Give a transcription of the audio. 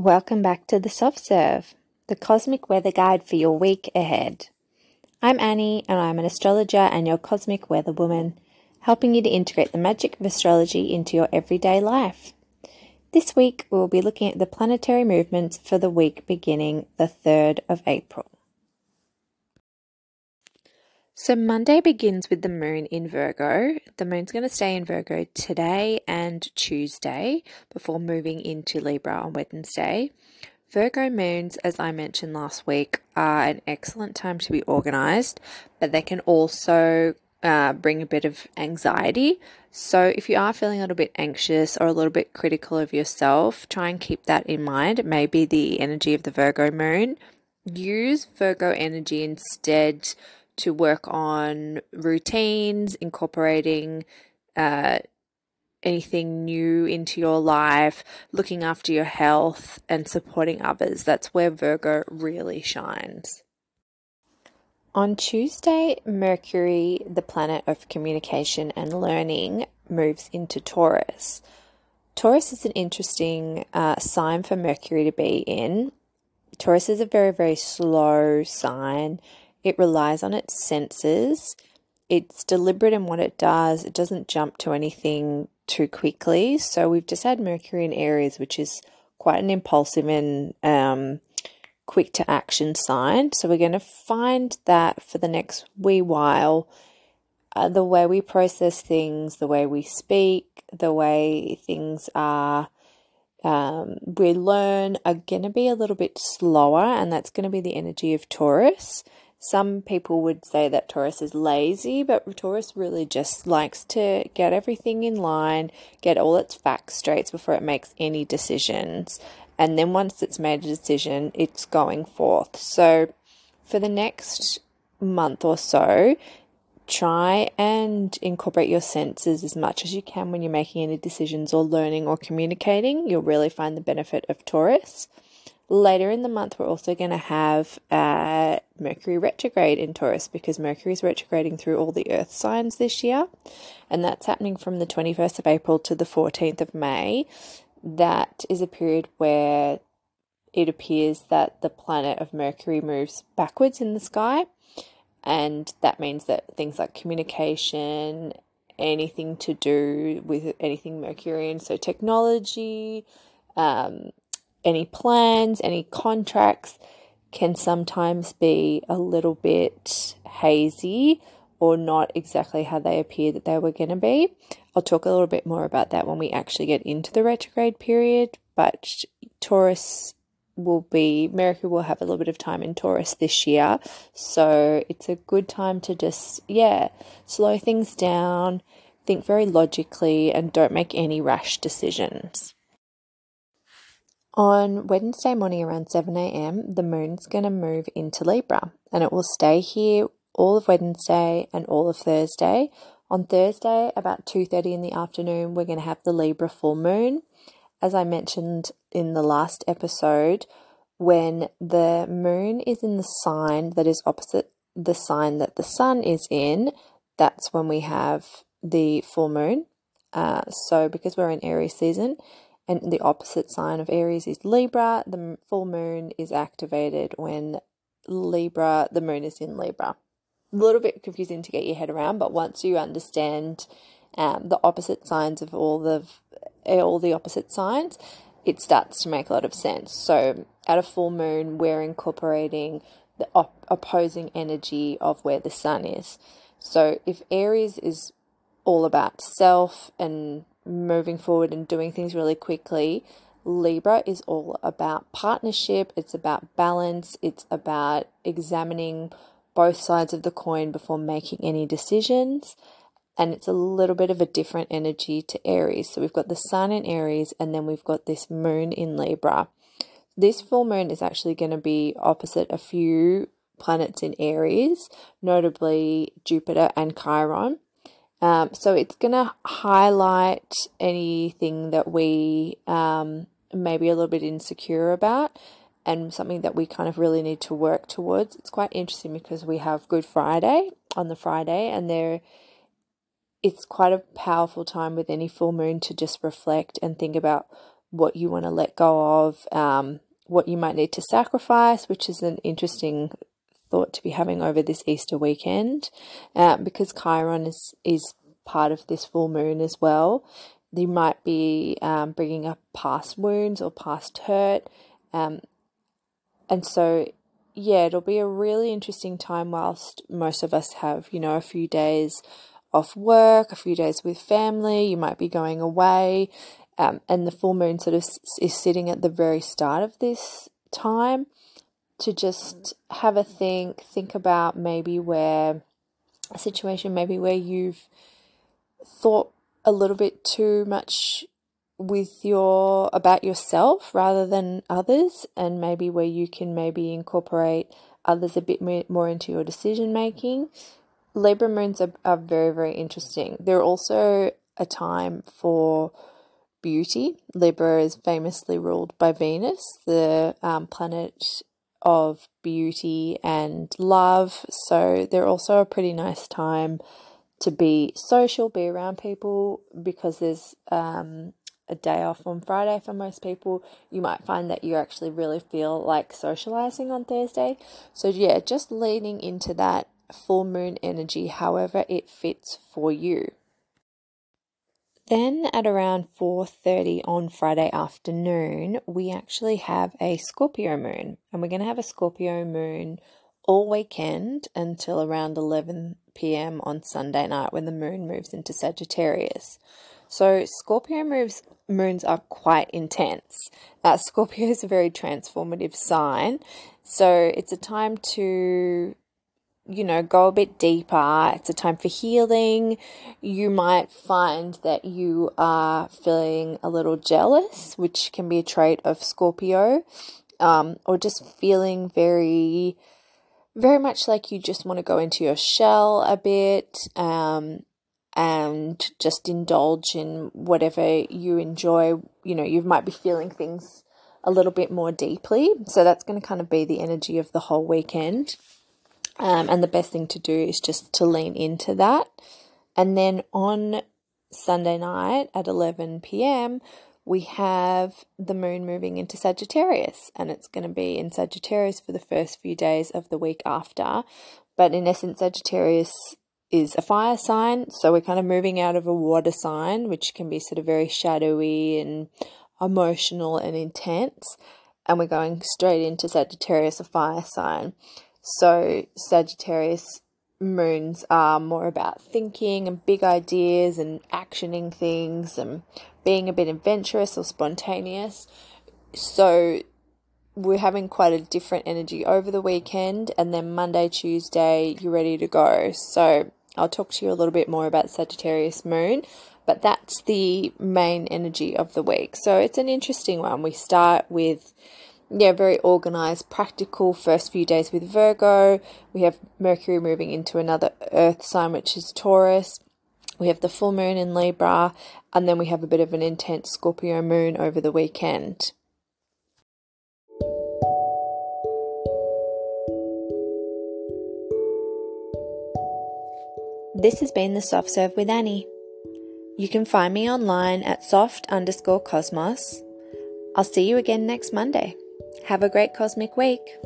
Welcome back to the Soft Serve, the cosmic weather guide for your week ahead. I'm Annie, and I'm an astrologer and your cosmic weather woman, helping you to integrate the magic of astrology into your everyday life. This week, we'll be looking at the planetary movements for the week beginning the 3rd of April. So, Monday begins with the moon in Virgo. The moon's going to stay in Virgo today and Tuesday before moving into Libra on Wednesday. Virgo moons, as I mentioned last week, are an excellent time to be organized, but they can also uh, bring a bit of anxiety. So, if you are feeling a little bit anxious or a little bit critical of yourself, try and keep that in mind. Maybe the energy of the Virgo moon. Use Virgo energy instead to work on routines, incorporating uh, anything new into your life, looking after your health, and supporting others. That's where Virgo really shines. On Tuesday, Mercury, the planet of communication and learning, moves into Taurus. Taurus is an interesting uh, sign for Mercury to be in. Taurus is a very, very slow sign. It relies on its senses. It's deliberate in what it does. It doesn't jump to anything too quickly. So we've just had Mercury in Aries, which is quite an impulsive and um, quick to action sign. So we're going to find that for the next wee while, uh, the way we process things, the way we speak, the way things are. Um, we learn are going to be a little bit slower, and that's going to be the energy of Taurus. Some people would say that Taurus is lazy, but Taurus really just likes to get everything in line, get all its facts straight before it makes any decisions. And then once it's made a decision, it's going forth. So for the next month or so, try and incorporate your senses as much as you can when you're making any decisions or learning or communicating. You'll really find the benefit of Taurus. Later in the month, we're also going to have uh, Mercury retrograde in Taurus because Mercury is retrograding through all the earth signs this year. And that's happening from the 21st of April to the 14th of May. That is a period where it appears that the planet of Mercury moves backwards in the sky. And that means that things like communication, anything to do with anything Mercurian, so technology, um, any plans, any contracts can sometimes be a little bit hazy or not exactly how they appear that they were going to be. I'll talk a little bit more about that when we actually get into the retrograde period, but Taurus will be, Mercury will have a little bit of time in Taurus this year. So it's a good time to just, yeah, slow things down, think very logically, and don't make any rash decisions. On Wednesday morning around 7 a.m., the moon's going to move into Libra and it will stay here all of Wednesday and all of Thursday. On Thursday, about 2:30 in the afternoon, we're going to have the Libra full moon. As I mentioned in the last episode, when the moon is in the sign that is opposite the sign that the sun is in, that's when we have the full moon. Uh, so, because we're in Aries season, and the opposite sign of Aries is Libra. The full moon is activated when Libra, the moon is in Libra. A little bit confusing to get your head around, but once you understand um, the opposite signs of all the all the opposite signs, it starts to make a lot of sense. So at a full moon, we're incorporating the op- opposing energy of where the sun is. So if Aries is all about self and moving forward and doing things really quickly. Libra is all about partnership, it's about balance, it's about examining both sides of the coin before making any decisions. And it's a little bit of a different energy to Aries. So we've got the sun in Aries, and then we've got this moon in Libra. This full moon is actually going to be opposite a few planets in Aries, notably Jupiter and Chiron. Um, so it's going to highlight anything that we um, may be a little bit insecure about and something that we kind of really need to work towards. It's quite interesting because we have Good Friday on the Friday and there it's quite a powerful time with any full moon to just reflect and think about what you want to let go of, um, what you might need to sacrifice, which is an interesting thought to be having over this Easter weekend, uh, because Chiron is is part of this full moon as well. You might be um, bringing up past wounds or past hurt, um, and so yeah, it'll be a really interesting time whilst most of us have, you know, a few days off work, a few days with family, you might be going away, um, and the full moon sort of is sitting at the very start of this time to just have a think, think about maybe where a situation, maybe where you've thought a little bit too much with your about yourself rather than others and maybe where you can maybe incorporate others a bit more into your decision making. Libra moons are, are very very interesting. They're also a time for beauty. Libra is famously ruled by venus the um, planet of beauty and love so they're also a pretty nice time to be social be around people because there's um, a day off on Friday for most people, you might find that you actually really feel like socializing on Thursday. So, yeah, just leaning into that full moon energy however it fits for you. Then at around 4:30 on Friday afternoon, we actually have a Scorpio moon, and we're going to have a Scorpio moon all weekend until around 11 p.m. on Sunday night when the moon moves into Sagittarius. So Scorpio moves moons are quite intense. Uh, Scorpio is a very transformative sign, so it's a time to you know, go a bit deeper. It's a time for healing. You might find that you are feeling a little jealous, which can be a trait of Scorpio, um, or just feeling very, very much like you just want to go into your shell a bit. Um, and just indulge in whatever you enjoy. You know, you might be feeling things a little bit more deeply. So that's going to kind of be the energy of the whole weekend. Um, and the best thing to do is just to lean into that. And then on Sunday night at 11 p.m., we have the moon moving into Sagittarius, and it's going to be in Sagittarius for the first few days of the week after. But in essence, Sagittarius is a fire sign. So we're kind of moving out of a water sign, which can be sort of very shadowy and emotional and intense. And we're going straight into Sagittarius, a fire sign. So Sagittarius moons are more about thinking and big ideas and actioning things and being a bit adventurous or spontaneous. So we're having quite a different energy over the weekend, and then Monday, Tuesday, you're ready to go. So I'll talk to you a little bit more about Sagittarius moon, but that's the main energy of the week. So it's an interesting one. We start with yeah, very organized, practical first few days with Virgo. We have Mercury moving into another earth sign, which is Taurus. We have the full moon in Libra, and then we have a bit of an intense Scorpio moon over the weekend. This has been the Soft Serve with Annie. You can find me online at soft underscore cosmos. I'll see you again next Monday. Have a great cosmic week.